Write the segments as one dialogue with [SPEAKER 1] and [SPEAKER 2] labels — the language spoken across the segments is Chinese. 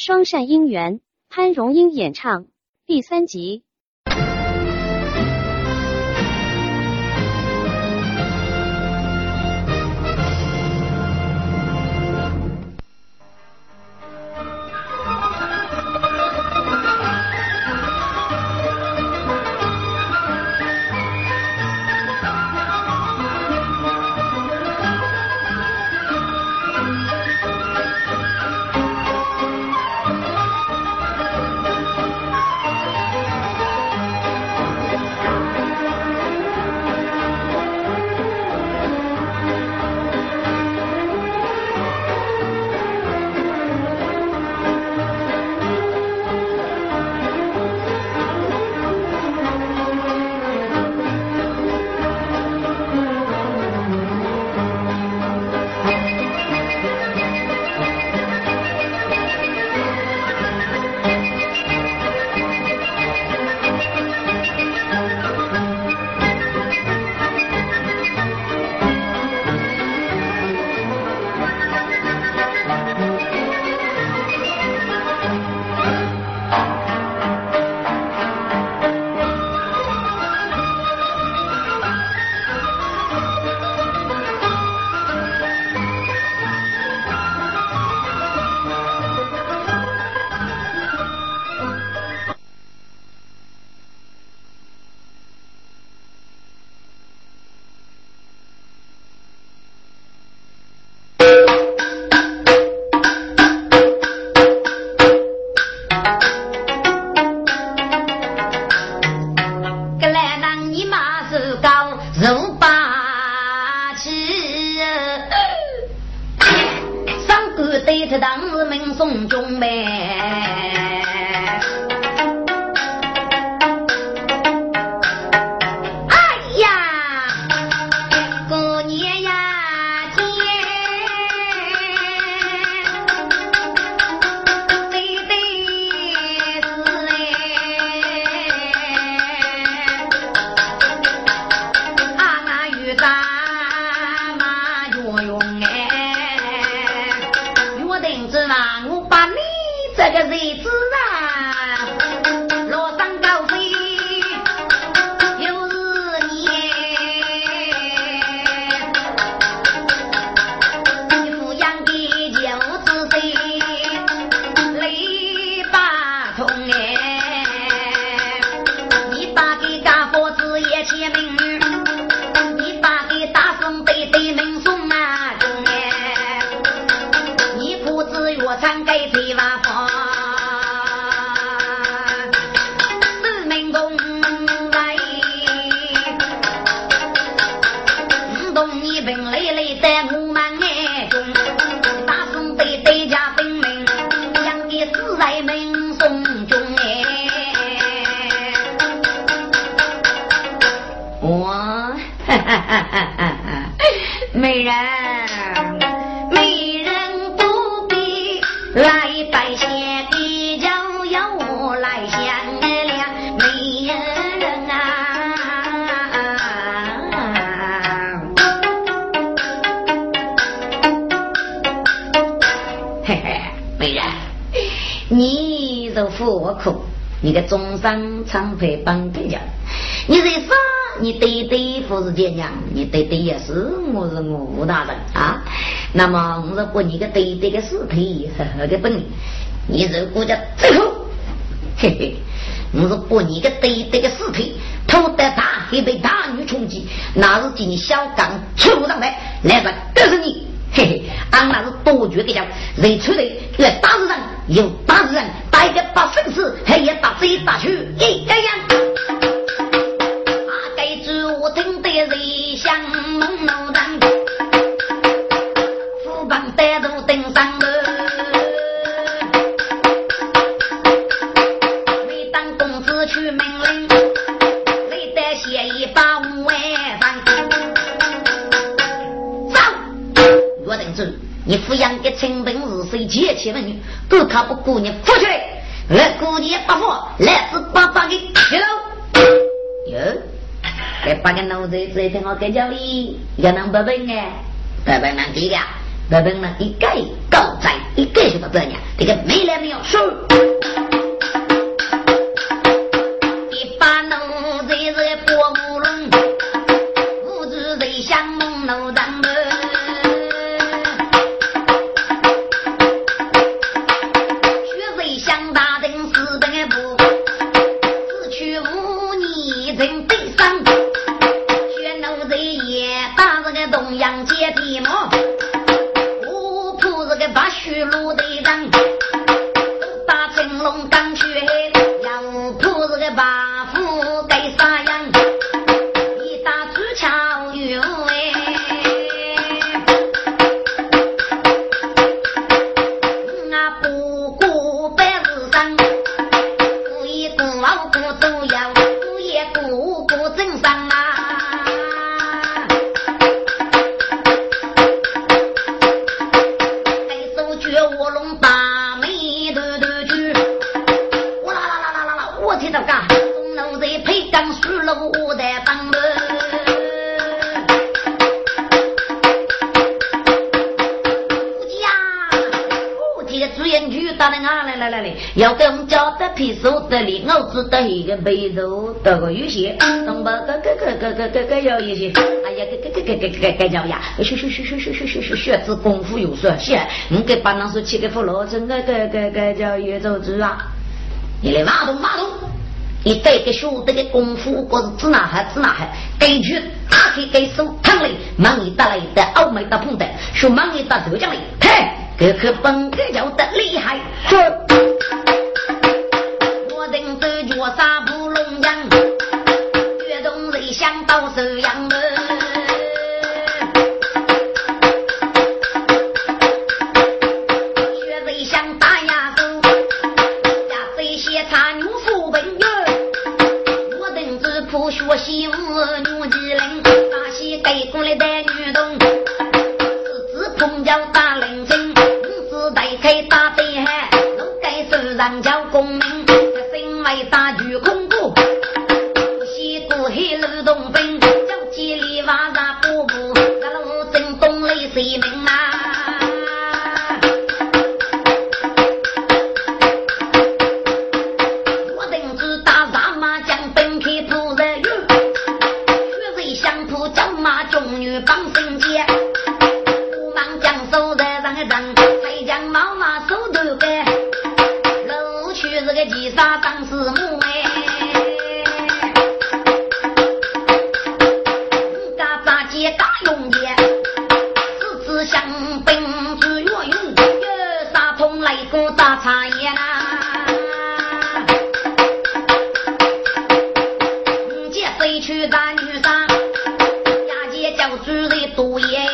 [SPEAKER 1] 双善姻缘，潘荣英演唱第三集。
[SPEAKER 2] 中呗山长牌帮队长，你在啥？你对对不是爹娘，你对对也是我是我吴大人啊。那么我是把你个对对的尸体呵呵的本领，你如果叫最后，嘿嘿，我是把你个对对的尸体拖到大海被大女冲击，那是进小刚出上来，来人都是你，嘿嘿，俺那是多绝的叫，人出来来打死人，有打死人。大家把粉丝还要打飞打去，一个人。啊，该知我听得人想梦脑借钱问你，够他不够你付出来，我姑娘不付，来是爸爸的去喽。哟，来把个脑子再听我给叫你，要能不笨哎，不笨能给个，不笨能一个在一个什么子？这个没来没有数。要给我们家的皮手得力，我只得一个背肉得个有些，东北个个个个个个个有一些，哎呀，个个个个个个个叫呀，学学学学学学学学学子功夫有说些，你给把那说起个副老真个个个个叫越走子啊，你来马东马东，你带个学得个功夫，或是指哪还指哪还，根据打开给手躺嘞，忙一打来的，欧美打碰的，说忙一打头奖嘞，嘿，这可本个叫得厉害，说。一个大茶叶呐，五姐飞去打女山，大姐叫住的多耶。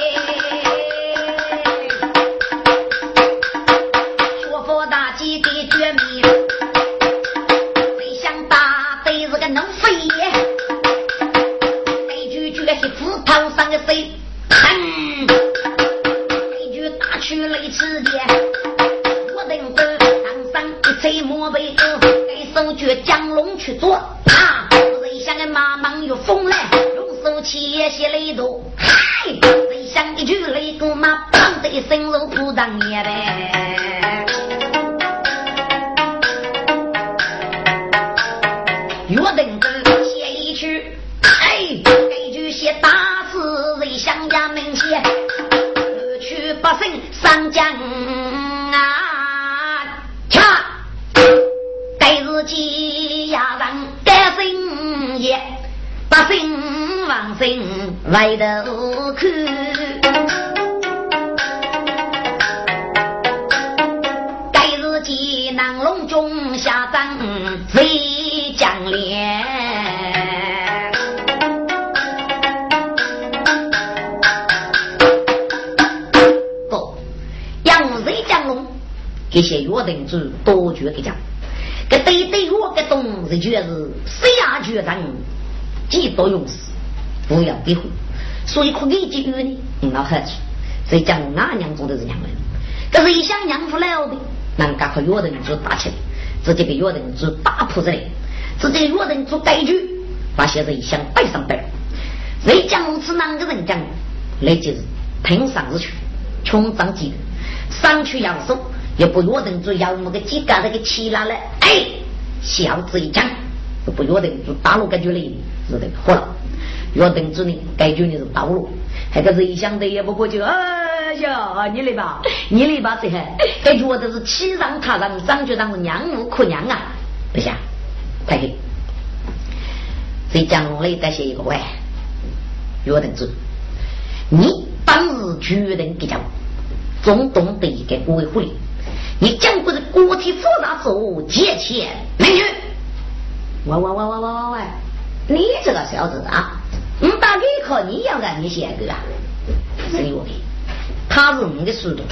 [SPEAKER 2] 不要避讳，所以可以给予你，你老何处？所以讲俺娘做的是娘们，可是一想娘不了的，人家和约人就打起来，直接给约人就打破这里，直接约人做改局，把些人想摆上摆。谁讲我是哪个人讲？来就是平上日去，穷长几上去扬手，也不约等住要么个几个那个起来了，哎，小子一讲，不约等住大陆感觉里是的，好了，约等住呢，感觉你是道路，那个人想的也不过就哎呀，你来吧，你来吧，这还感觉这是欺上他上，长觉当是娘无可娘啊，不行，太黑。这江龙来再写一个喂，约等住，你当时决定给讲。总懂得一个国会里，你讲过的国体复杂做借钱美女，喂喂喂喂喂喂喂，你这个小子啊，我打给考你要让你写个啊，是我的，他是你的速度，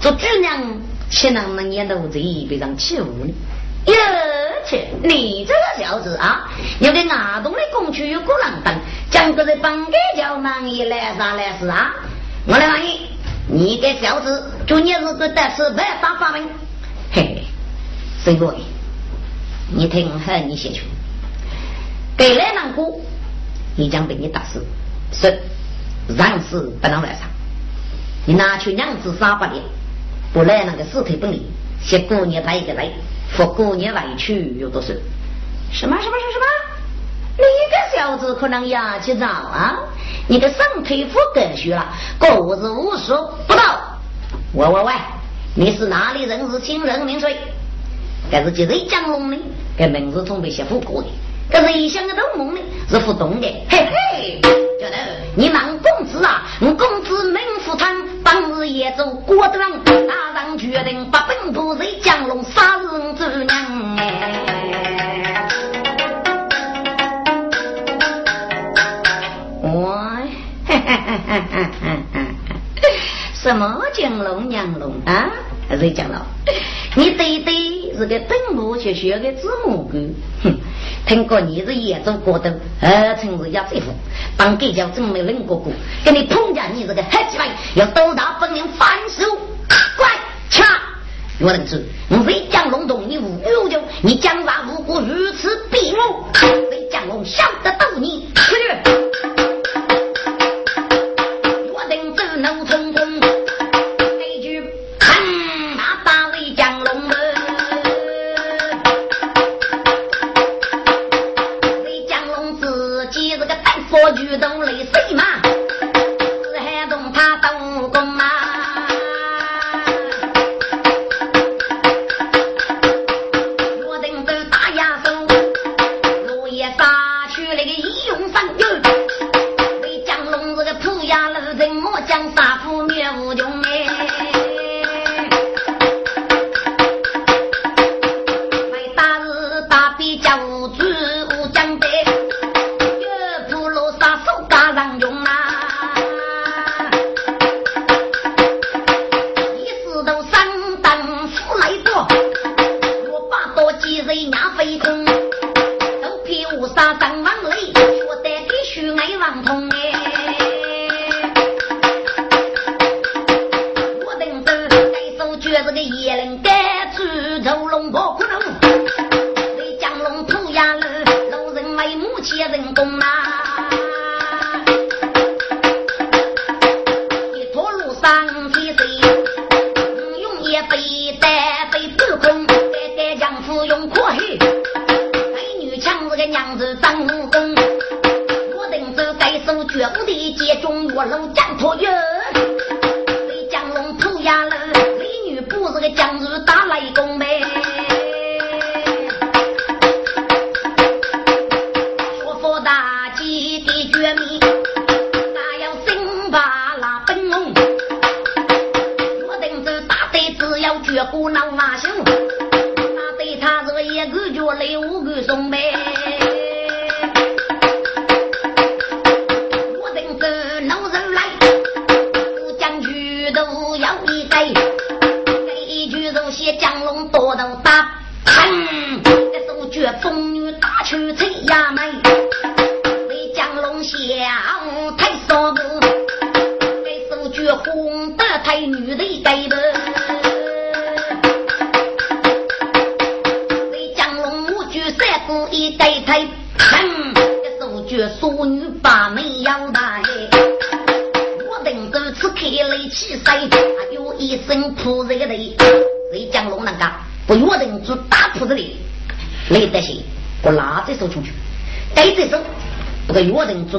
[SPEAKER 2] 做姑娘岂能能演到这一边上起舞呢？哟切，你这个小子啊，有个阿东的工具有个浪当，讲个在帮给叫忙一来啥来事啊？我来问你。你个小子，就你是个得吃白打发明，嘿嘿，谁过？你听好，你写去。给来难过，你将被你打死。是，让死不能来上。你拿去两只沙巴的，不来那个尸体本领，先过年他一个来，付过年来去有多少？什么什么什么什么？你个小子可能牙气早啊！你个上腿腹更虚了，狗子无所不到。喂喂喂，你是哪里人？是亲人名谁？这是几日江龙的？这名字从没写过的。这是异乡的东蒙的，是不懂的。嘿嘿，你忙公子啊！我公子名福昌，当日也走郭德纲，大人决定把本部人江龙杀人之娘。什么江龙娘龙啊？谁讲了？你对对是个登陆学学的字母哥，哼！听过你是严重过的，二城是要这副，当给叫真没人过过，给你碰见你这个黑鸡巴，要多大本领反手？乖，掐！我能知，我非江龙洞，你无欲无求，你江山无故如此闭目，非江龙晓得到你，出去！当日打雷公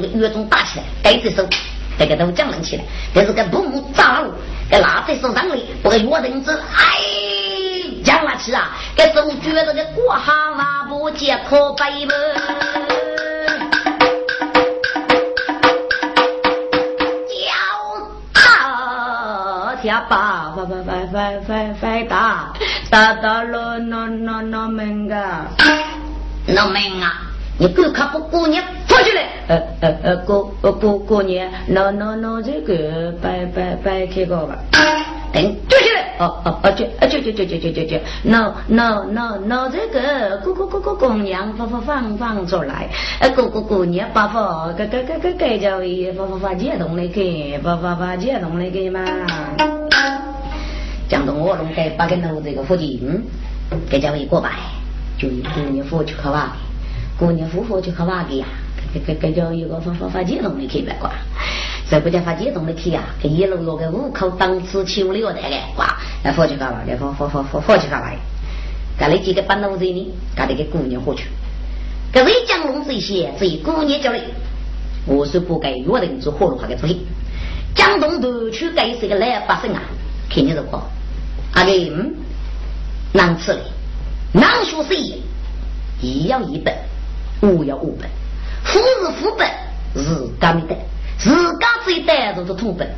[SPEAKER 2] 个约定做个约中打起来，带这手，这个都讲能起来，这是个不木扎路，给拿在手上里，我个约定子，哎，讲了起啊，给手觉得个过哈哇不接可悲么？呀爸，快快快快快快打打打了那那那门啊，那门啊！你够看不过年跑去了？呃呃呃过过过年，那那那这个拜拜拜开个吧。等就起来，哦哦哦，就啊就就就就就就就，那那那那这个姑姑姑姑姑娘，放放放放出来，呃姑姑姑年，把把个个个个个叫一放放放接动来给，放放放接动来给嘛。江东我龙给八个楼这个附近，给叫一过拜，就过年夫去看娃的，过年夫妇去看娃的呀。这个这叫一个方法发激动的去来挂，在国家发激动的去啊，给一楼落个五口档次起五六代来挂，来放去干嘛？来放放放放放去干嘛？干了几个半路子呢？干了个姑娘过去，这谁江东这些？这一姑娘叫的，我是不该约人做活路话的主意。江东都去该是个来发生啊，肯定是我。阿个嗯，难吃的，难学习，一要一本，五要五本。富是富本，是革命的，自家最代着的土本，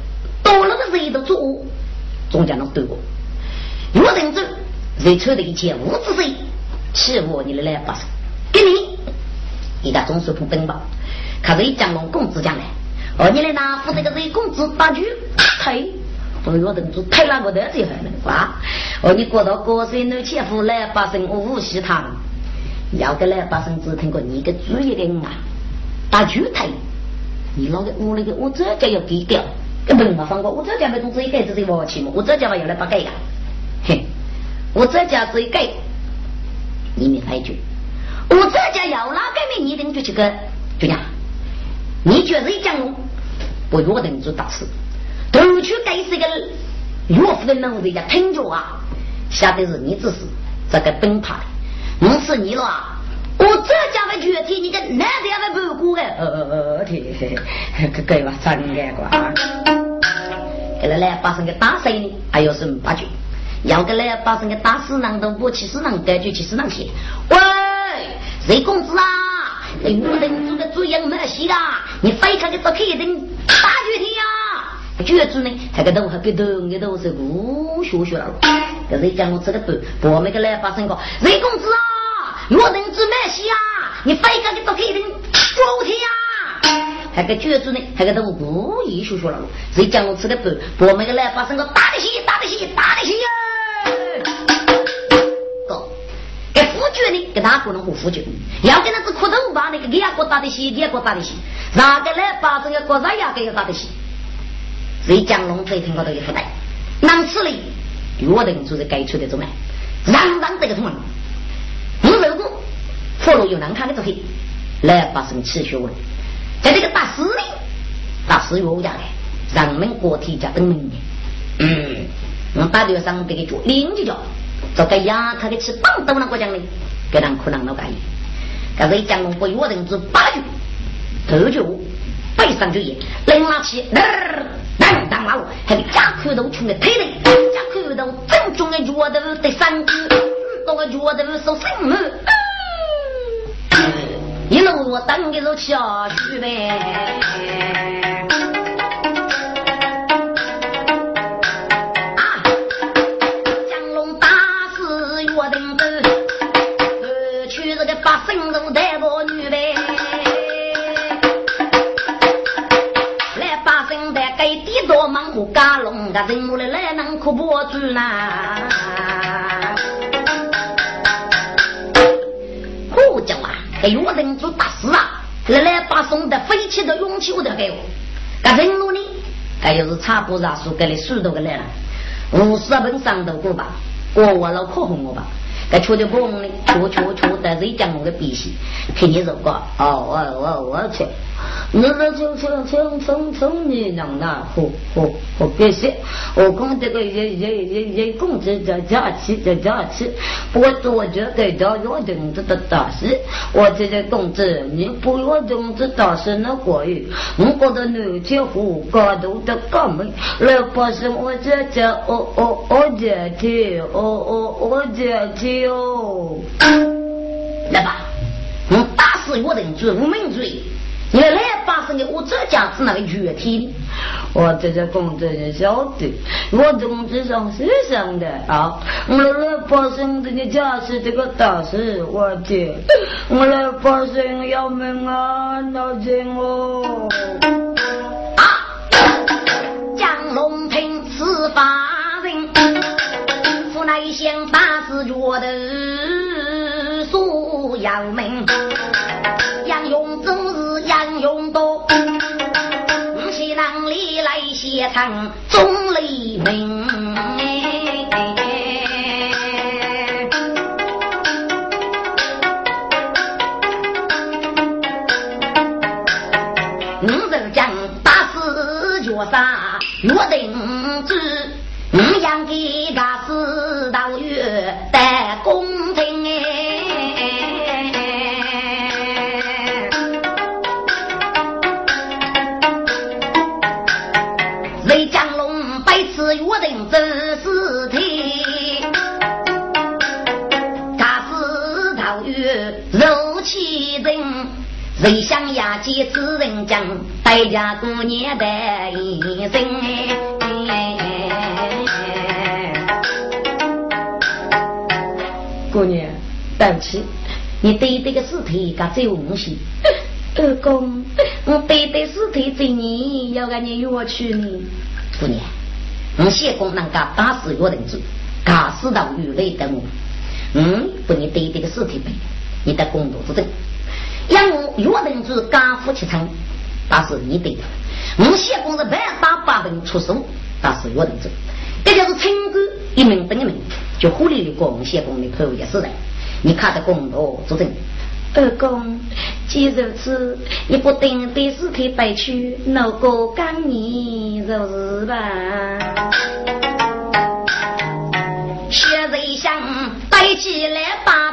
[SPEAKER 2] 到了个谁都做，中间能对我。有人走，谁抽的一切五知谁，欺负你的来把手，给你，一个中水不灯吧？可是一讲龙公子将来，哦，你来拿负责个谁工资打去，退。我有人做退了，我得最好了，哇！哦，你过到高山那千付来八生五五他塘，要个来八生只听过你个主意的啊。打局退。你老个我那个，我这家要低调，根本没放过。我这家没种自己盖自己挖起嘛，我这家嘛要来不盖呀，嘿，我这家自己盖，你没发觉？我这家要哪个没你等就去个，就讲，你觉得一讲不约定做大事，都去盖是一个岳父的人人家听着啊，晓得是你只是这个灯牌，我是你了。我这家的具体，你个男家的不顾哎，呃呃呃，对，可可以吧？真的瓜，给了来发生个大事呢，还有什么八句？要给来发生个大事，难道不去市场感觉去市场去？喂，谁公子啊？我等这个主人没戏啊！你非看个这客人大具体呀？剧组呢？这个都还给头，你都是不学学了。可是讲我这个不，我没个来发生个，谁公子啊？我人做没戏啊！你非个给到客人糟蹋啊！还个卷子呢？还个他故意说说了？谁讲我吃的笨？我们个来把生个大的戏，大的戏，大的戏！哥，给副角呢？给他个能和副角？要给那只磕头棒那个第二个大的戏，第二个大的戏，哪个来把整个国上哪个有大的戏？谁讲龙飞天搞的有负担？难吃嘞！我人做是该出的怎么？让让这个痛。你如果佛罗有难看的东西来发生气血了，在这个大师里，大师有讲的，人们国体家等门的，嗯，我打掉上这个脚，另一脚，这个牙他的吃棒都那个讲的，给人可能老干意。可是一讲我有人之八句，头脚背上就业，拎拿起，当当马路，还给加口头穷的腿的，加口头正宗的脚头的三句。我个觉得是什么？一路我等的是下去呗。啊，江龙大师约定走，去这个八神路带个女呗。来八神带给地多忙活干龙，个人物来来能可不住呐。哎呦，我人做大事啊！来来，把送的飞起的勇气我都给我。干人路呢？哎，又是差不多数给你许多个来了。五十本上头过吧，过完了可红我吧。该出的不红呢，缺缺缺，但是一讲我的脾气，肯定是我。哦哦哦，我去，
[SPEAKER 3] 那那就从从从从你娘那和和和别些，我讲这个也也也也工资在假期在假期，不过我觉得到约定这的大事，我这个工资你不约定这大事那过于，我觉得牛天户高度的高门，来把什我姐姐哦哦哦姐姐哦哦哦姐姐哦，来吧，我打死约定罪无名罪。原来发生的我这家是那个具体的，我这家工作人晓得，我工资上是上的。啊。我来发生这个家是这个大事，我姐，我来发生要命啊，闹钱哦。
[SPEAKER 2] 啊，江龙平是法人，府内乡大事觉得苏要命，来写唱钟离明。我是讲打死脚杀约定回想呀几次人讲，代价过年的一生。
[SPEAKER 3] 姑娘，对不起，你对这个尸体该最温馨。二公，我对对尸体这你要赶你约去呢，
[SPEAKER 2] 姑娘。我谢公能够打死约定子，假死到鱼雷等我，嗯，不你对这个尸体背，你的公道之证。让我约定子家父去成，但是你对的。我谢公是百打百分出手，但是约定子，这就是成功一名等一名，就狐狸的公谢公的头也是人，你看的公道之证。
[SPEAKER 3] 二公，既如此，你不定对尸体带去，那个干你就是吧？
[SPEAKER 2] 现在想带起来把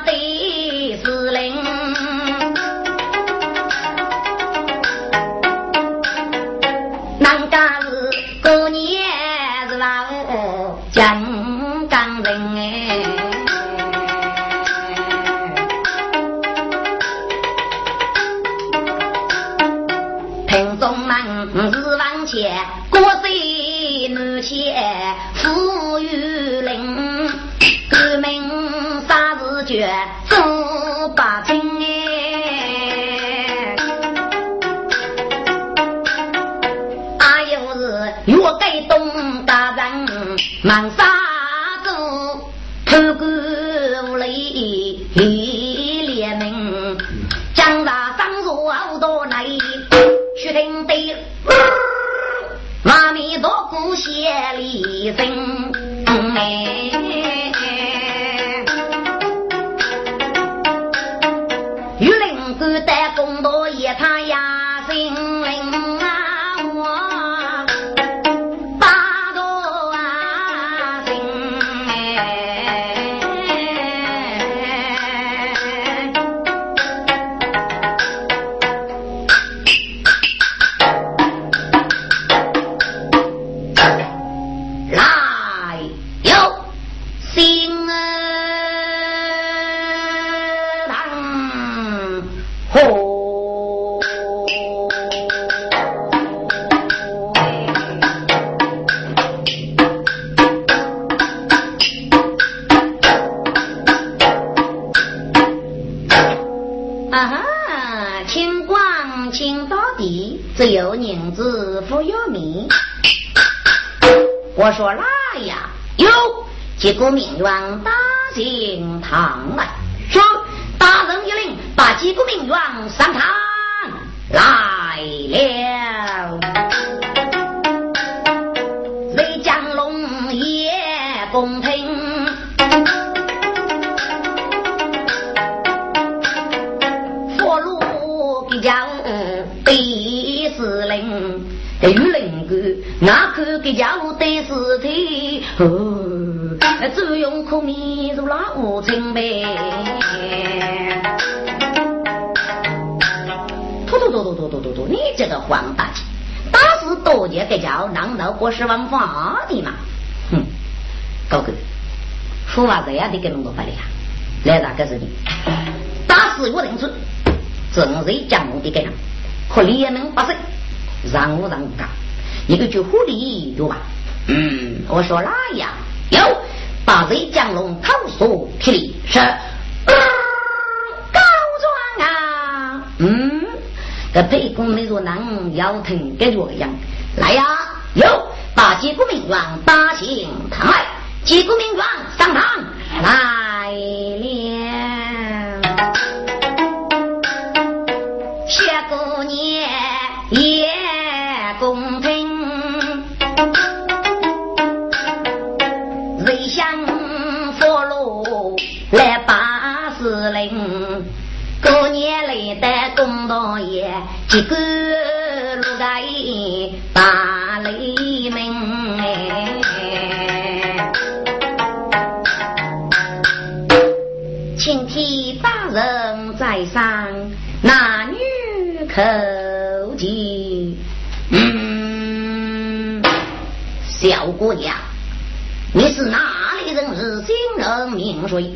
[SPEAKER 2] 谢礼生哎，说来呀，哟，结果命员打进堂来，说大人一令，把几个命员上堂来了。雷江龙也公平，佛路比较对。有人个，那个给家务得尸体，只用苦米如那无情呗。突突突突突突突突，你这个黄大姐，打死多姐给叫难道不是王法的吗？哼，高哥，说话这样的给弄个法律啊？来哪个是你？打死我认准，正是江龙的给人，可怜能发生。让我让我干，一个就狐狸有吧？嗯，我说哪样？有把贼将龙投诉起是、啊！嗯，这沛公没说能腰疼跟我样，来呀、哟，把几个名王打醒他，几个名王上堂来。佛罗来把司令，过年来的公道爷，几个路盖大雷鸣请替大人在上，男女口技。嗯，小姑娘，你是哪？饮水。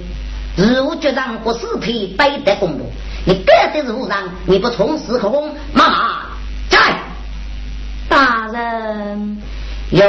[SPEAKER 2] 如果局长不是配背得公布，你该得是无上，你不从实可攻，妈妈在。大人用。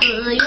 [SPEAKER 2] 四月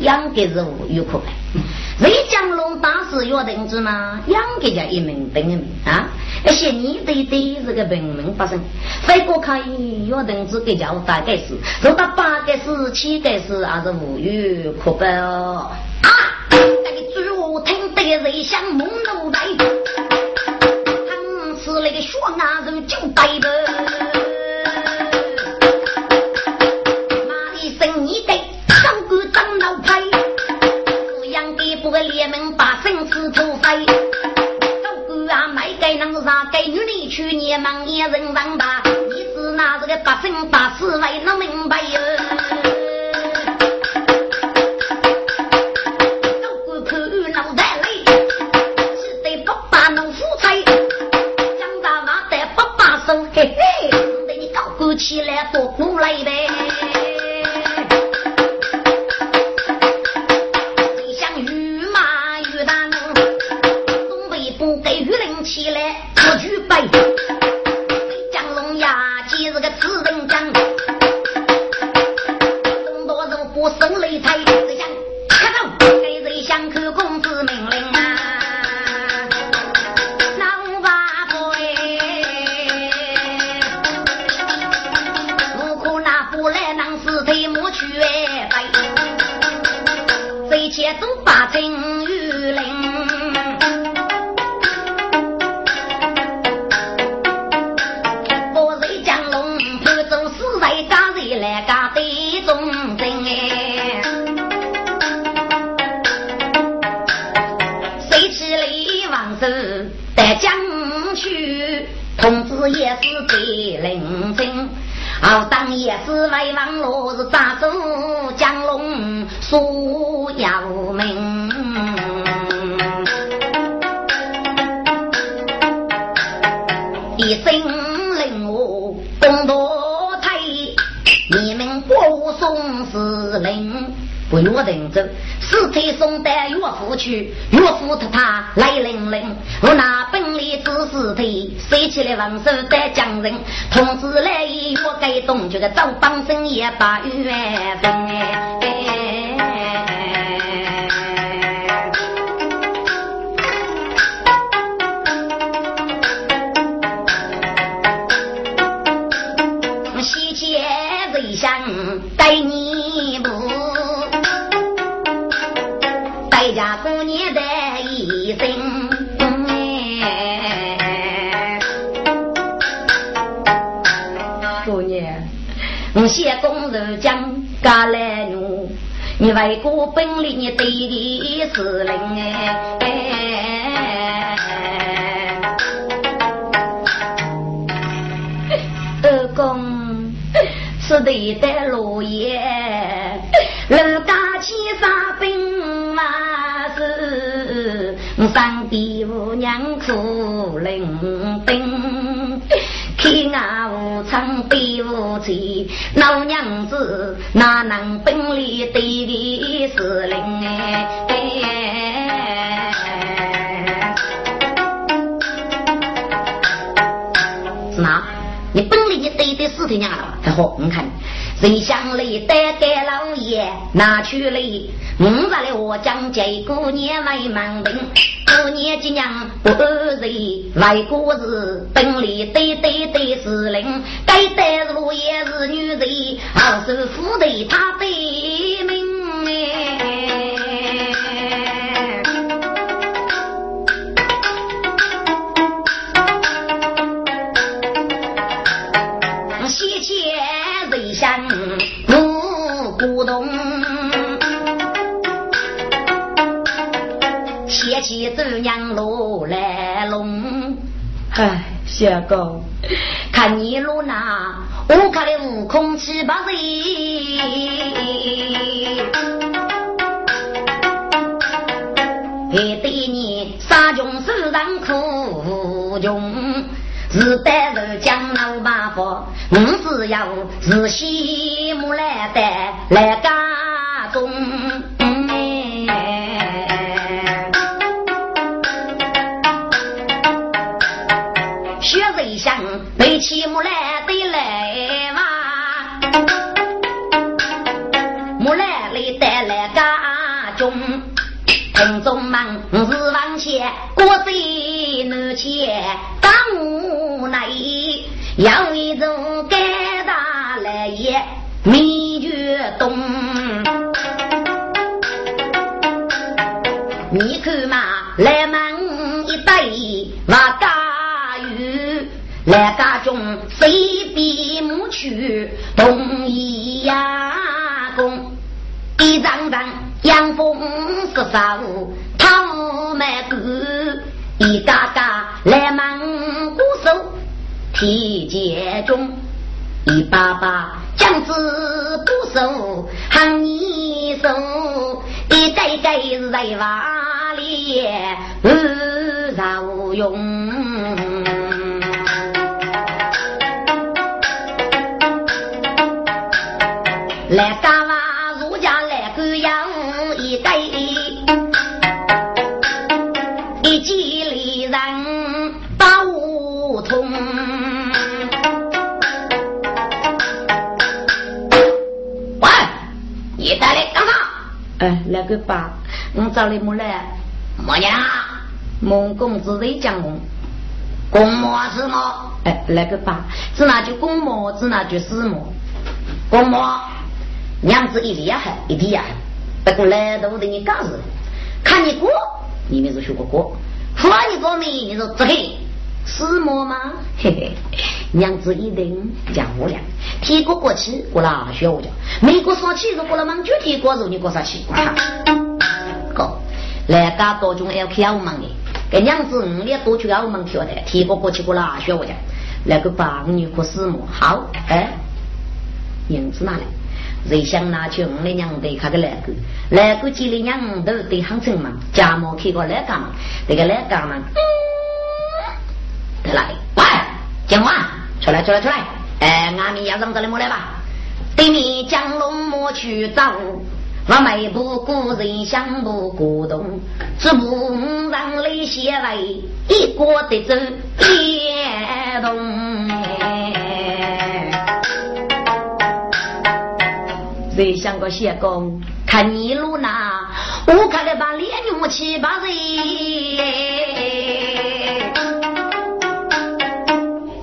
[SPEAKER 2] 养给任务有可办。为江龙大事约定子嘛，养给家一名等一名啊。而且你对对这个文明发生，飞过可以约定子给家大概是，如果八个是七个是，还是无有可办哦。啊！那个猪听得人像梦奴来，他是那个双牙人就白的。个赵帮生也把缘分。西街人想带你不。家过年的讲家来女，你为国本领你对的是灵哎，二公是对的落叶，人家起杀兵嘛。三的是的娘了？还好，你看。谁想来带给老爷拿去了？五十来我将这姑娘为门兵，姑娘今娘不人，外国是本里对对对是灵，该带路也是女人，二是夫的他对命哎，掀起走娘路来龙。
[SPEAKER 4] 唉，小哥，
[SPEAKER 2] 看你路那，我看的悟空七八岁，还对你杀穷手上苦穷。是带着江老八佛，我是要是西木来的来家中。木来的来哇，木来来带来家中。群众们来家中谁比母去同一呀公，一张张。阳风十三五，桃麦谷，一嘎嘎来忙鼓手，提剑中，一把把将子不收，喊你收，一盖盖是在瓦里，无用。来干嘛？儒家来个养一对，一记里人把无通。喂，你带来干啥？
[SPEAKER 5] 哎，来个爸，我找你么来？
[SPEAKER 2] 么娘，
[SPEAKER 5] 孟公子在讲我。
[SPEAKER 2] 公么是么？
[SPEAKER 5] 哎，来个爸，只那句公么，只那句私么？
[SPEAKER 2] 公么？娘子一厉害，一厉害，不过来都得你干事，看你过，你们是学过过，说你过没？你说这个是么吗？嘿嘿，娘子一定讲我俩，提过过去，过了学我讲，美国上去是过了忙，具体过肉你过啥去？哥，来家多种要看我们的，给娘子五年多去澳门跳的，提过过去过了学我讲，来个八女可是么？好，哎，银子拿来。谁想拿去我的娘的看个来个，来个几里娘都得很正嘛，家母开个来干嘛？那个来干嘛？在哪里？喂，讲话，出来出来出来！哎，俺们要上这里莫来吧？对面江龙莫去走，我迈步故人想不古董，只不让泪血泪，一锅的走别动。谁想个谢公？看你路那，我看来把脸扭七八人，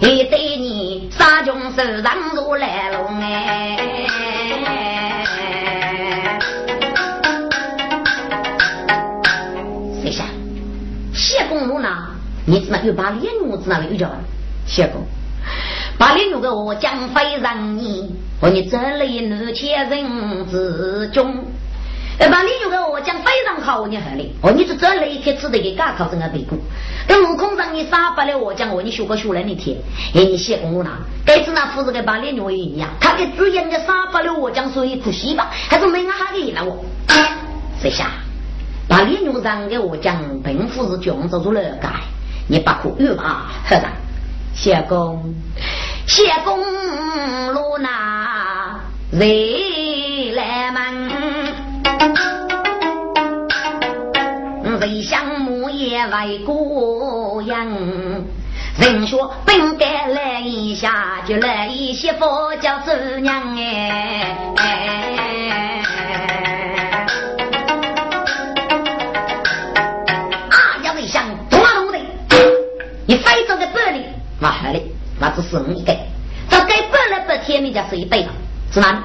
[SPEAKER 2] 一对你杀穷手上如来龙哎！谁想？谢公路那，你怎么又把脸扭子那里又叫谢公。把你那个我将非让你，和你这里怒气人之中。把你那个我将非常好，你好哩，哦，你是这里开始的给干考这个背锅。跟悟空让你杀不了我将我你学个学来你听，哎，你写公我哪？该是那夫子给把你女一样，他给自言的杀不了我将，所以可惜吧？还是没俺哈给了我？谁下？把你女让给我将，贫富是穷走出了改，你不可越怕何人？谢公，谢公路那谁来门？谁想母也为过人？人说本该来一下，就来一些佛教祖娘哎。嘞，那只是你给，这给本来不天，你家是一对了，是哪？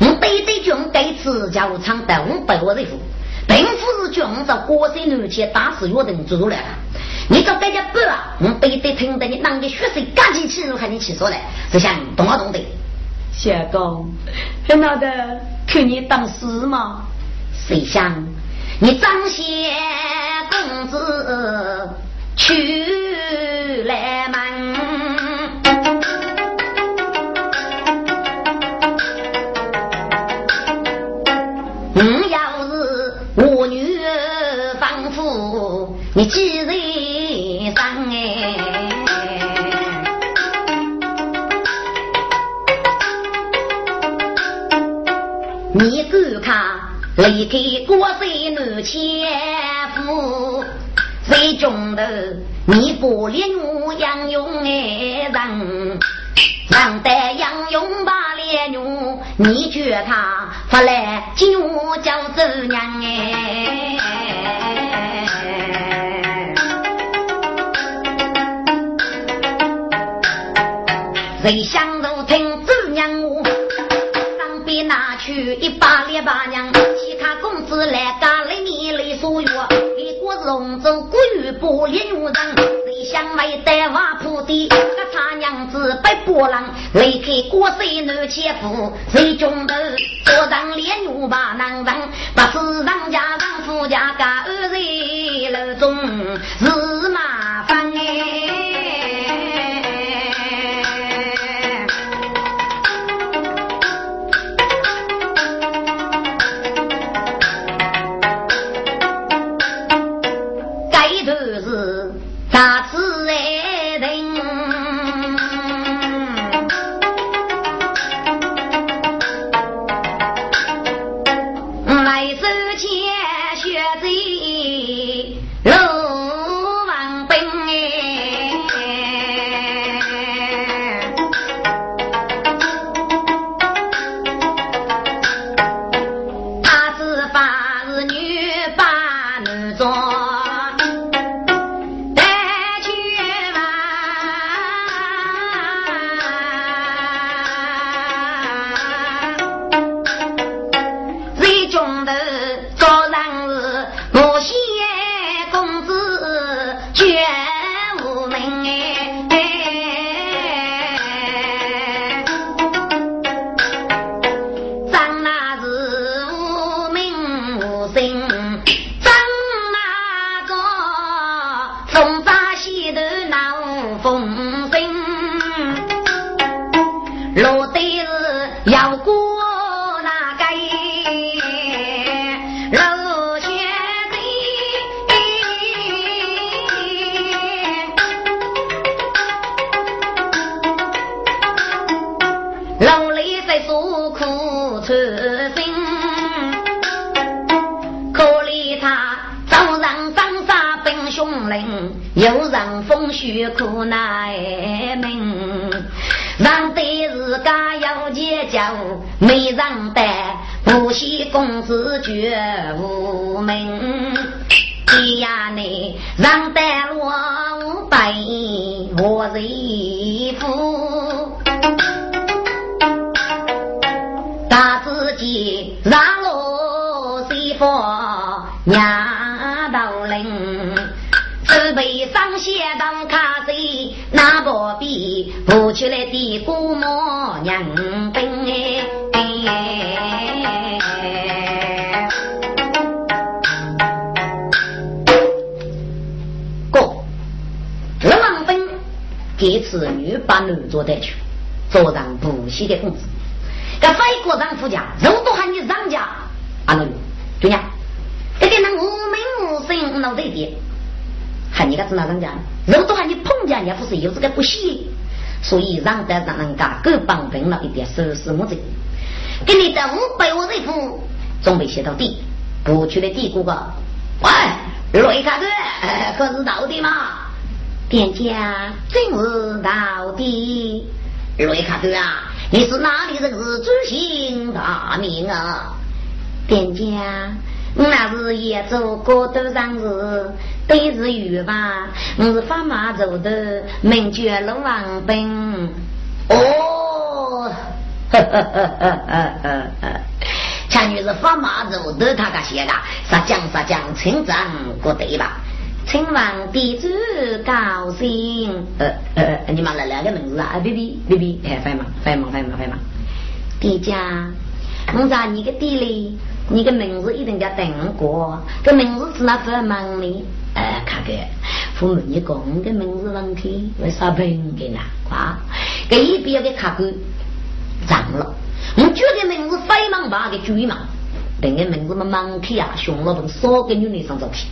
[SPEAKER 2] 我对对军该吃家务厂的，我百我人夫，并不是军在国山南去打死约等做出来了。你找大家不啊？我对对听得你啷个血水赶紧起入看你起说来，这下懂啊懂的。
[SPEAKER 5] 谢公，很那的看你当事吗？
[SPEAKER 2] 谁想你张谢公子？去你几人生哎？你敢看离开国色难前夫？最中头，你不连我杨勇爱人，让得杨勇把脸牛，你觉他发来金我叫走娘哎。谁想如听走娘我，当边拿去一把列把娘，其他公子来干了你来所约。龙舟古语不连女人，谁想没得瓦铺的？个差娘子被波浪，离开国水难前夫，谁中头做人连女把男人，不是人家人夫家家二人楼中是绝无名。哎呀，你让带落五百我人夫，大自己让落媳妇娘到领。背上写当卡子，那不比不出来的姑母娘兵给此女把女做带去，做上不息的公子。这外国丈夫家，人都喊你让家，阿奴，对呀，这个人无名无姓，脑袋的。喊你个是哪人家？如果喊你碰见，也不是有这个不喜，所以让得让人家各帮分了一点收拾木子，给你的五百万人夫准备写到底，不去的地姑个，喂，雷卡哥，可是到底嘛？
[SPEAKER 1] 店家真是到底，
[SPEAKER 2] 雷卡哥啊，你是哪里人是知姓大名啊？
[SPEAKER 1] 店家。我那是也做过头上是对日语吧？我是发马走的名绝龙王兵。
[SPEAKER 2] 哦，哈哈哈哈哈哈！前女是发马走的，他个写的，杀将杀将，成长过对吧？
[SPEAKER 1] 请问地主高兴。
[SPEAKER 2] 呃呃，你妈了两个名字啊？别别别别，哎，快嘛快嘛快嘛快嘛！
[SPEAKER 1] 地家，我在你个地里。你的名字一定要等过，这名字是哪份忙呢？
[SPEAKER 2] 哎，卡哥，父母你讲的名字问题，为啥不给呢？啊，给一边的卡哥涨了，我觉得名字非忙吧，给追嘛，等个名字嘛忙起啊，熊老板少给女人上照片，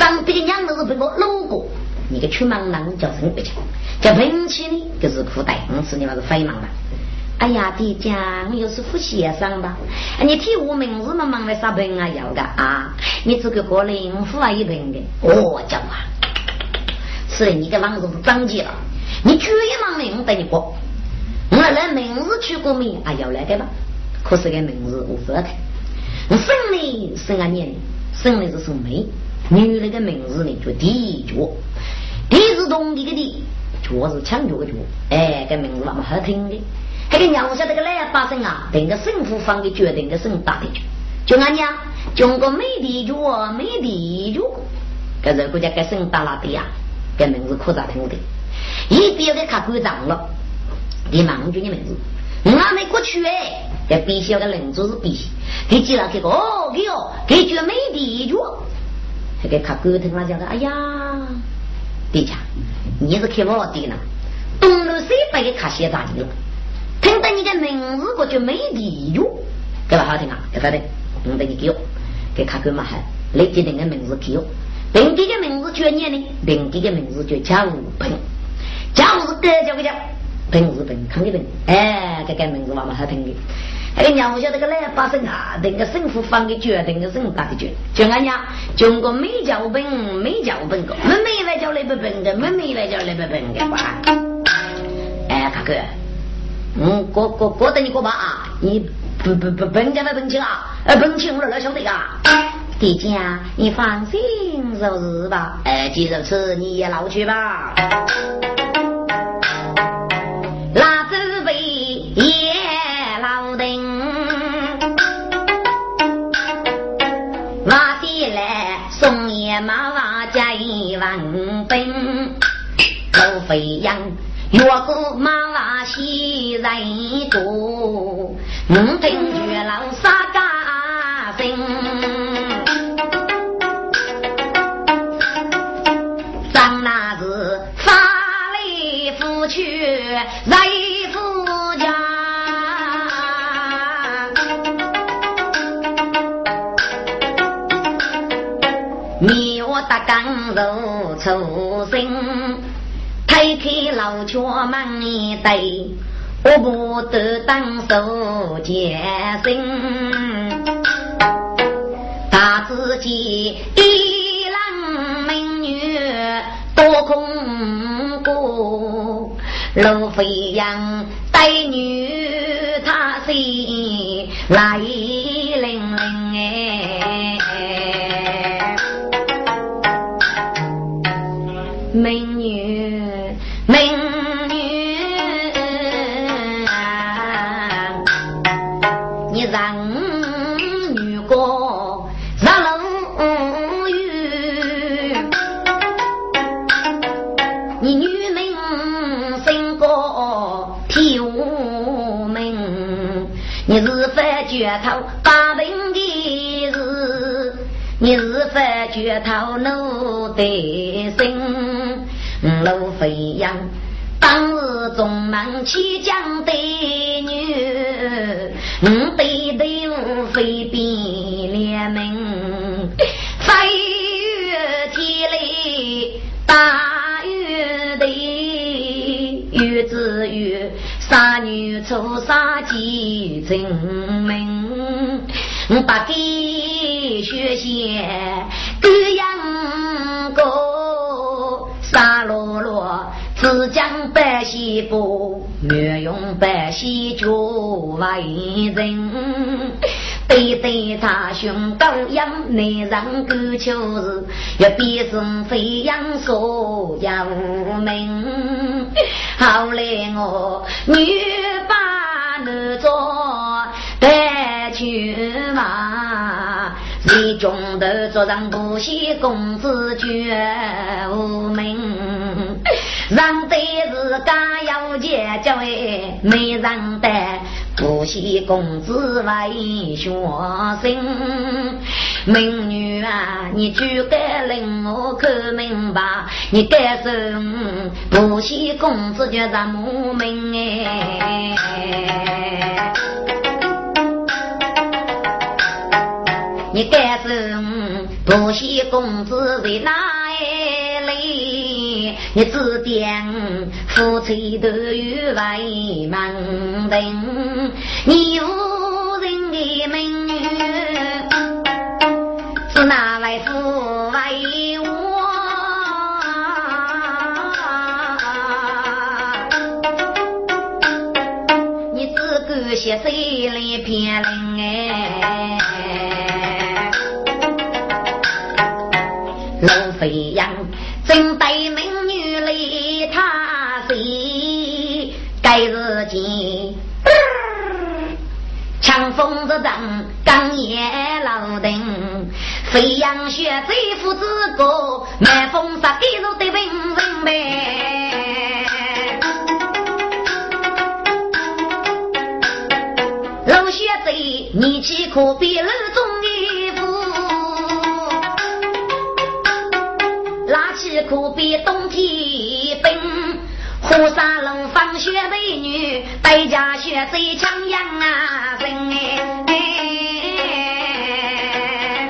[SPEAKER 2] 上这个娘都是被我搂过，你个出忙人叫什么不叫？叫平起呢？就是裤带，我是你嘛是非忙吧？
[SPEAKER 1] 哎呀，爹家，我又是副先生吧？你替我名字嘛，忙来啥病啊？要的啊！你这个过来，我付了一瓶的。
[SPEAKER 2] 我讲啊，是你的房子是涨价了，你去一忙呢，我带你过。我来名字取过没？啊，要来的吧？可是个名字我不开。我生的生啊年，生的是生妹，女的个名字呢叫地脚，地是动地的地，脚是抢脚的脚。哎，个名字那么好听的。这个娘说这个来发生啊，等个政府方给决定的是大的局，就俺娘中国没地局美地局，这是国家该省大了的呀，这名字可咋听的？一边给看鼓掌了，你忙就你名字，俺没过去哎，这必须要个人做是必须，给记了这个哦，给哦，给决美地局，这个看沟通了讲的，哎呀，地家，你是开我的呢，东路西北给看写咋的了？听到你的名字，我就没理由，对吧？好听啊，对不对？听到你给我，给卡哥嘛还立即定个名字给我，定这个名字叫念呢？定这个名字叫贾武平，贾武是得叫个叫，平是平，康的平，哎，这个名字嘛嘛好听的。
[SPEAKER 6] 哎，娘，我晓得个来把生啊，那个政府放个决定个人大的决，就俺娘中国没教本，没教本个，没没来叫来不本的，没没来叫来不本的吧？哎，大哥，嗯，过过过等你过吧啊，你不不不本家的本钱啊，呃，本钱我来晓得啊。
[SPEAKER 2] 弟家，你放心就是吧。
[SPEAKER 6] 哎，既如此，你也老去吧。
[SPEAKER 2] 马娃加一万兵，老飞扬。越过马娃西人多，我听我打刚柔出身，推开老桥门一对，我不得当手接生，他自己一郎美女多空过。路飞扬，带女他心来绝头奴的心，路飞扬，当日中门起将的女，对对无非比联名，飞越天里大雨的雨子雨。杀女出杀鸡证明，把给学仙只讲百姓不，没用百姓救为人。对对他胸高扬，内上勾秋日，要比生飞扬所要命。后来我女把男做带去嘛，最中头做上不喜公子绝无名，让对是家要结交哎，没人带。不惜公子为学生，美女啊，你就该令我看明白，你该说不惜公子叫咱母命哎，你该说不惜公子为哪里？你指点夫妻都有为门庭，你无人的名女，是哪位夫为我？你只顾写谁来骗人哎？龙飞扬。正对美谁？该日间，强风日阵，刚也老灯，飞扬雪在夫子歌，满风沙滴入的温润呗。老雪在，你岂可比楼中医夫，拉起？可比冬天冰，火山龙放雪美女，代价雪最强样啊！人哎，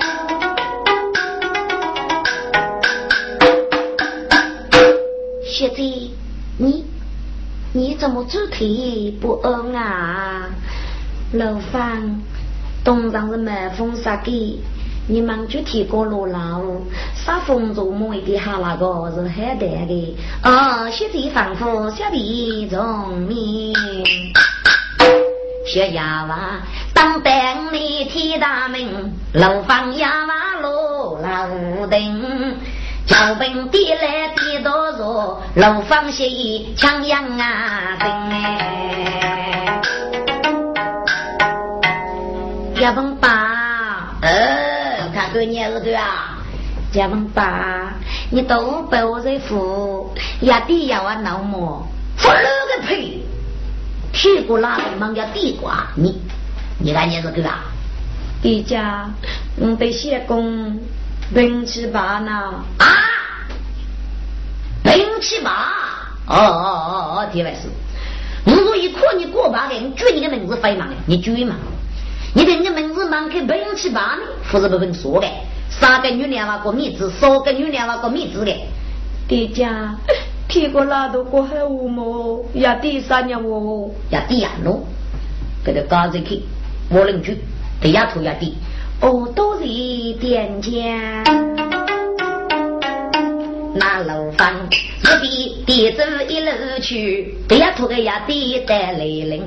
[SPEAKER 2] 雪子，你你怎么走腿不安啊？
[SPEAKER 7] 楼房东上是满风沙给，你们具体过路老，啥风做梦的哈那个是很大的，哦，雪地仿佛小地中面。学哑娃，当兵你天大名，楼房哑娃路老顶，交兵地来地多弱，楼房协议强阳啊顶哎。家问爸，
[SPEAKER 2] 呃，看过你儿子啊？
[SPEAKER 7] 家问爸，你都被我在扶，压地要我闹么？
[SPEAKER 2] 扶了个屁！屁股拉的忙叫地瓜，你你看你是个啥？
[SPEAKER 7] 地家，我被谢公兵七八呢？
[SPEAKER 2] 啊？兵七八？哦哦哦哦，铁外是。我说一看你过八的，你举你的名字飞嘛的，你举嘛？你的你的名字忙开兵七八呢？不是不跟说的，三个女人娃过米子，三个女人娃过米子的。
[SPEAKER 7] 爹家。天过拉都过海乌么？也第三年哦，
[SPEAKER 2] 也第二年，给他搞进去，我邻居对丫头也地，
[SPEAKER 7] 哦，都是点家。
[SPEAKER 2] 那楼房一比地走一路去，对丫头个压地带雷铃，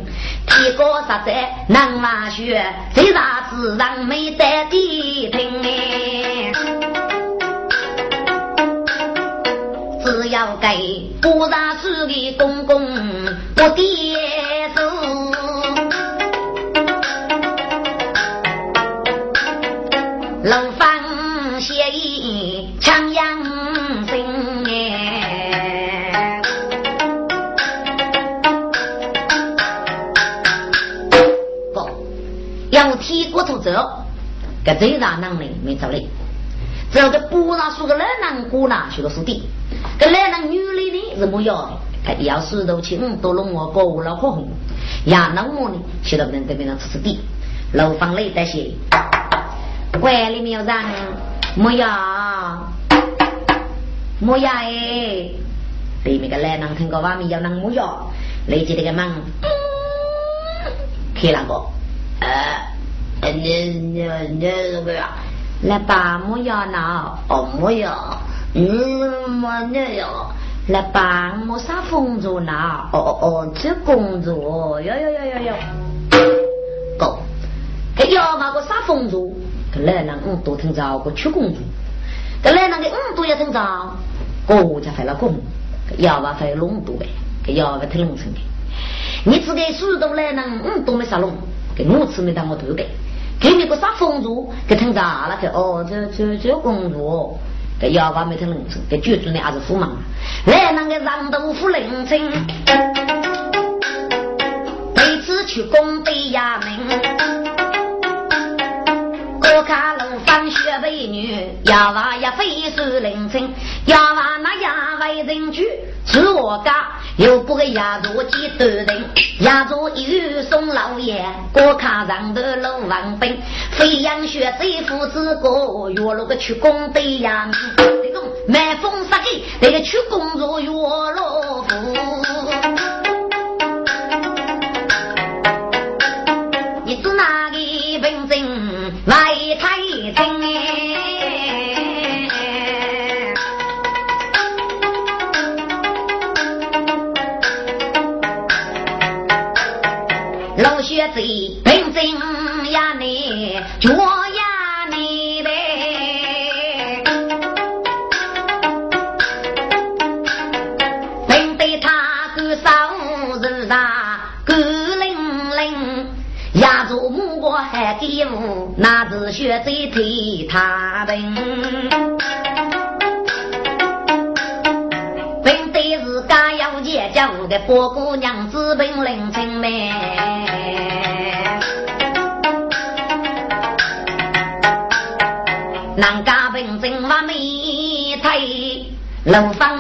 [SPEAKER 2] 屁股实在能拉血，最大自然没得地听哎。只要给不大事的公公不跌手，最大能力没走嘞，只要这不大树个冷难过呢，学个是的。跟来那女的呢是么样的？要石头青，都弄我过了火红，呀，那么呢？去到那这边上吃吃的，楼房里那些，管里面有人，没有，没有哎？里面个男人听过外面有人么有，你记得个门，开那个，你你你那个呀？
[SPEAKER 7] 来把么样呢？
[SPEAKER 2] 哦么样？嗯，么那要？
[SPEAKER 7] 来帮我啥工作呢？
[SPEAKER 2] 哦哦哦，这工作，哟哟哟哟哟，够。这要那个啥工作？这来人嗯都听着个出工作，这来人个嗯都要听着，我家费了工，要话费弄多呗，这要话太农村的。你自己许多来人嗯都没啥弄，给我吃没当我头的，给你个啥工作？给听着了个哦，这这这公主，给幺娃没听认真，给剧组呢还是富忙。来那个让豆腐认真，每次去工地衙门，我看路放学美女，幺娃也非是认真，幺娃那衙外人去是我家。又不给压住几多人，压住一送老爷，过卡上的老王兵，飞扬学这父子哥，约落个去工地呀，这种买风沙给，这个去工作约了夫，是学子替他本，本对是家要结交的波姑娘子本领清呗。南家本正话没退，楼房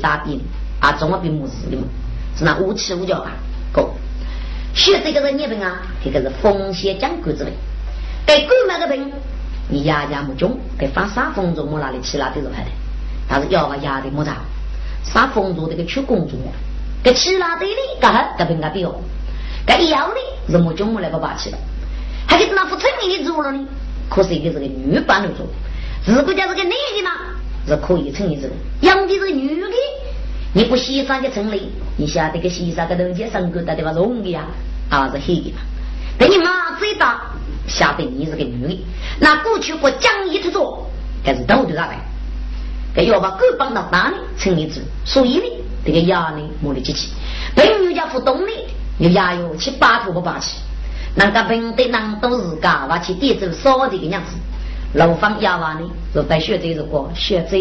[SPEAKER 2] 等别的傻逼啊，总要比木子的嘛，是那无气无脚吧？够。确实一个是日本啊，这个是风险将军之类，给购买个人，你压压木中，给发啥风中木哪里其他都是派的，但是要把压的木长，啥风中这个去工作，给其他队里干哈？给人家比哦，给要的是木中木来个霸气了，还给那副村民的做了呢？可是一个是个女扮男装，如果讲是个男的嘛，是可以成立这个；养的是女的，你不洗衫就成立，你晓得个洗衫个东西上个的对吧？红的呀，还是黑的嘛？等你妈最大，晓得你是个女的，那过去我讲义去做，还是都得啥来？这要把狗绑到哪里成立制？所以呢，这个牙呢，磨的机器，朋友家互动的，有牙哟七八头不霸气。那个平的人都是嘎哇去点走少这个样子，楼房压完呢，就带学这个过学这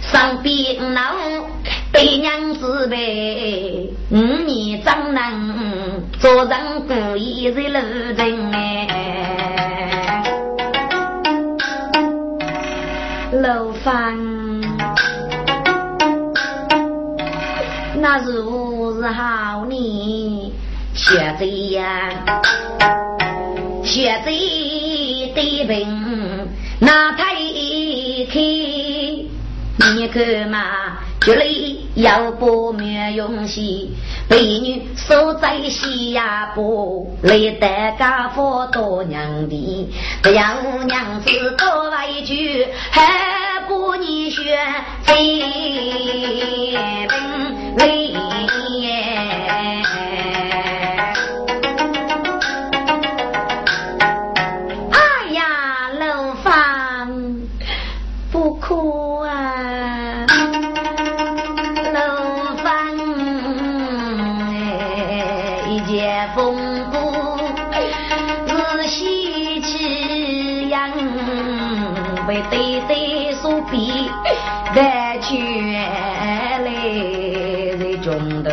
[SPEAKER 2] 上边老对娘子呗，五年长能做人故意在路人哎，楼房那如是好呢？学这呀，学这的病，那太开，你看嘛，这里要不没用心，美女守在西呀不，来得家父多娘的，这样娘子多来一句，还不你学这病嘞？来去来在中头，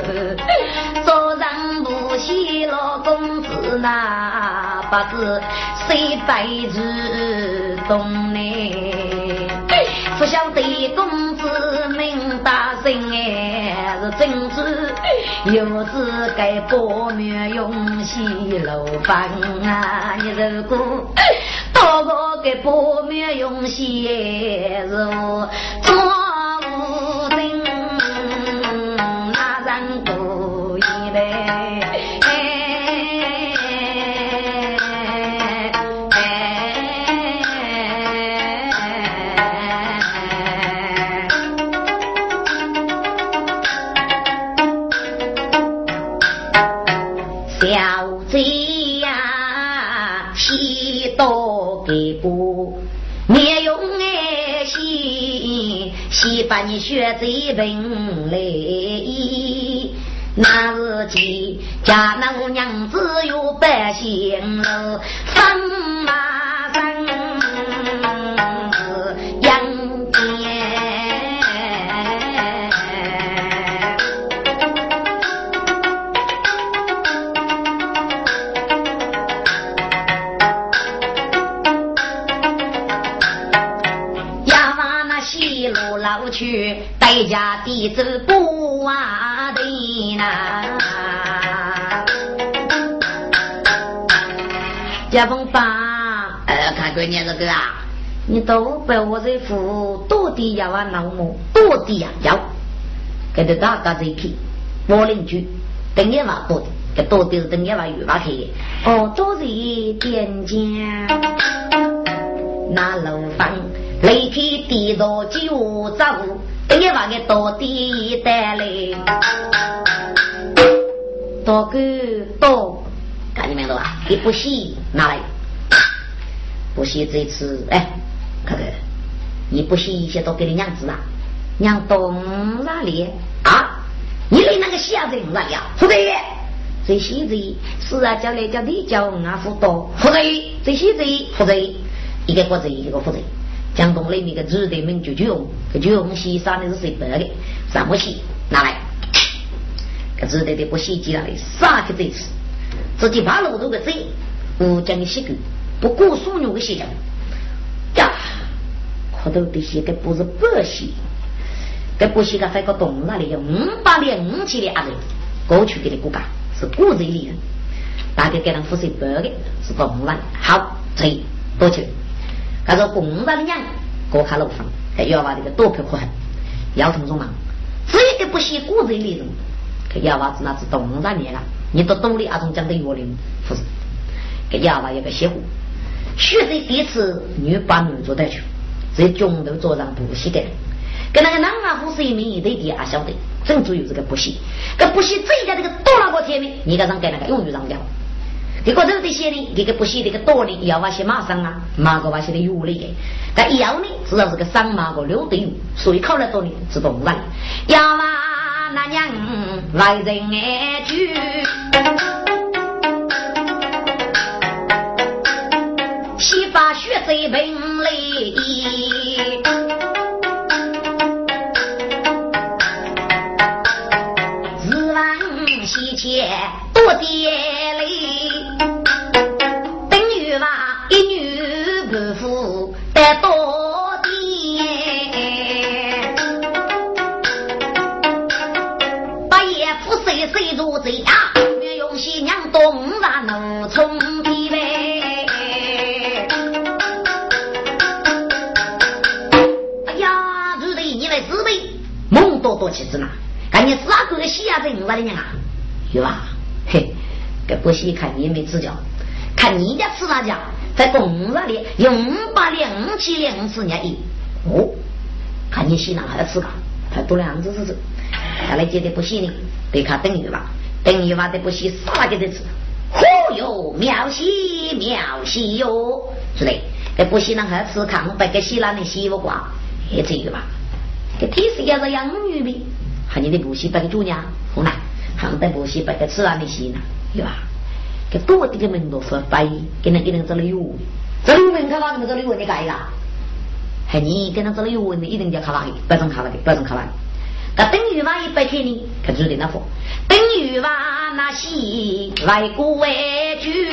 [SPEAKER 2] 早上不洗老公子那八字谁白日东呢？不晓得公子名大姓哎，是真子，又是该薄面用西楼房啊！你如果给薄面用西是把你学这本来，那是几家那娘子有百姓喽，在家弟子不啊的呐，家风爸，呃，看过年这个啊，你都把我这副到底要啊老母，到底呀要，给他大家在去，我邻居等一万多的，给到底是等一万元吧去。的，哦，都是点家，那楼房离开地道就走。等下把个到底带来，多个多，看你们了吧？你不洗拿来，不洗这次哎，看看，你不洗一些都给你娘子啊，娘懂哪里啊？你连那个小人哪里啊？负责这些人是啊，叫来叫你叫我啊，辅导负责这些人负责一个负责一个负责。江东里面个日的名酒酒，个酒红西沙的是谁白的？什么西拿来？个日的的不洗机了，杀去这次，自己把路都给走，我将你洗狗，不过数牛的洗脚。呀，可都这些个不是白洗，这不洗个翻个洞那里有五百两五千的阿人，过去给的骨架是古人里人，大概给人付水白的，是洞来好，以多去。他说公大的娘，过卡楼房，还要把这个多票可恨，腰疼中忙，只一个不洗骨子里人，给要娃子那是洞大年了，你都懂的阿种讲的药灵，不是？给要娃一个媳妇。学在第一次女把女做带去，在中头桌上补习的，跟那个男阿夫是一名一对的，还晓得，正主有这个补习，这补习这一家这个多那个天命，你给上给那个永远上掉。这个这的些呢，这个补习这个多呢，要把些马上啊，马个把些的有力的，但要呢，知道是个上马个六对，所以考了多呢，自动来。要嘛那娘来人爱句。洗发血水盆里，日晚洗钱多点多妻子嘛，看你啥个西啊？这五百的娘啊，有吧？嘿，这不稀看你没指教，看你家吃啥家，在公那里用五百两、五千两吃人家一哦，看你西哪还要吃吧？他多两子是是，看来觉得不稀呢，得看等于吧，等于吧，得不稀啥给他吃？嚯哟，妙西妙西哟，是的，这不稀呢还要吃糠，白给西那的西瓜瓜，也这个吧。这天时要是养女的，还你的不西白个主娘，好难，还得不西白个吃完的西呢，对吧？给多的个门都是白，给人给人做了有，这里门看哪个这里问你改了？还你跟他做了有问的，一定叫看哪个，不准看哪个，不准看哪个。那等于嘛一百天呢，可注定那佛，等于嘛那西来过外居。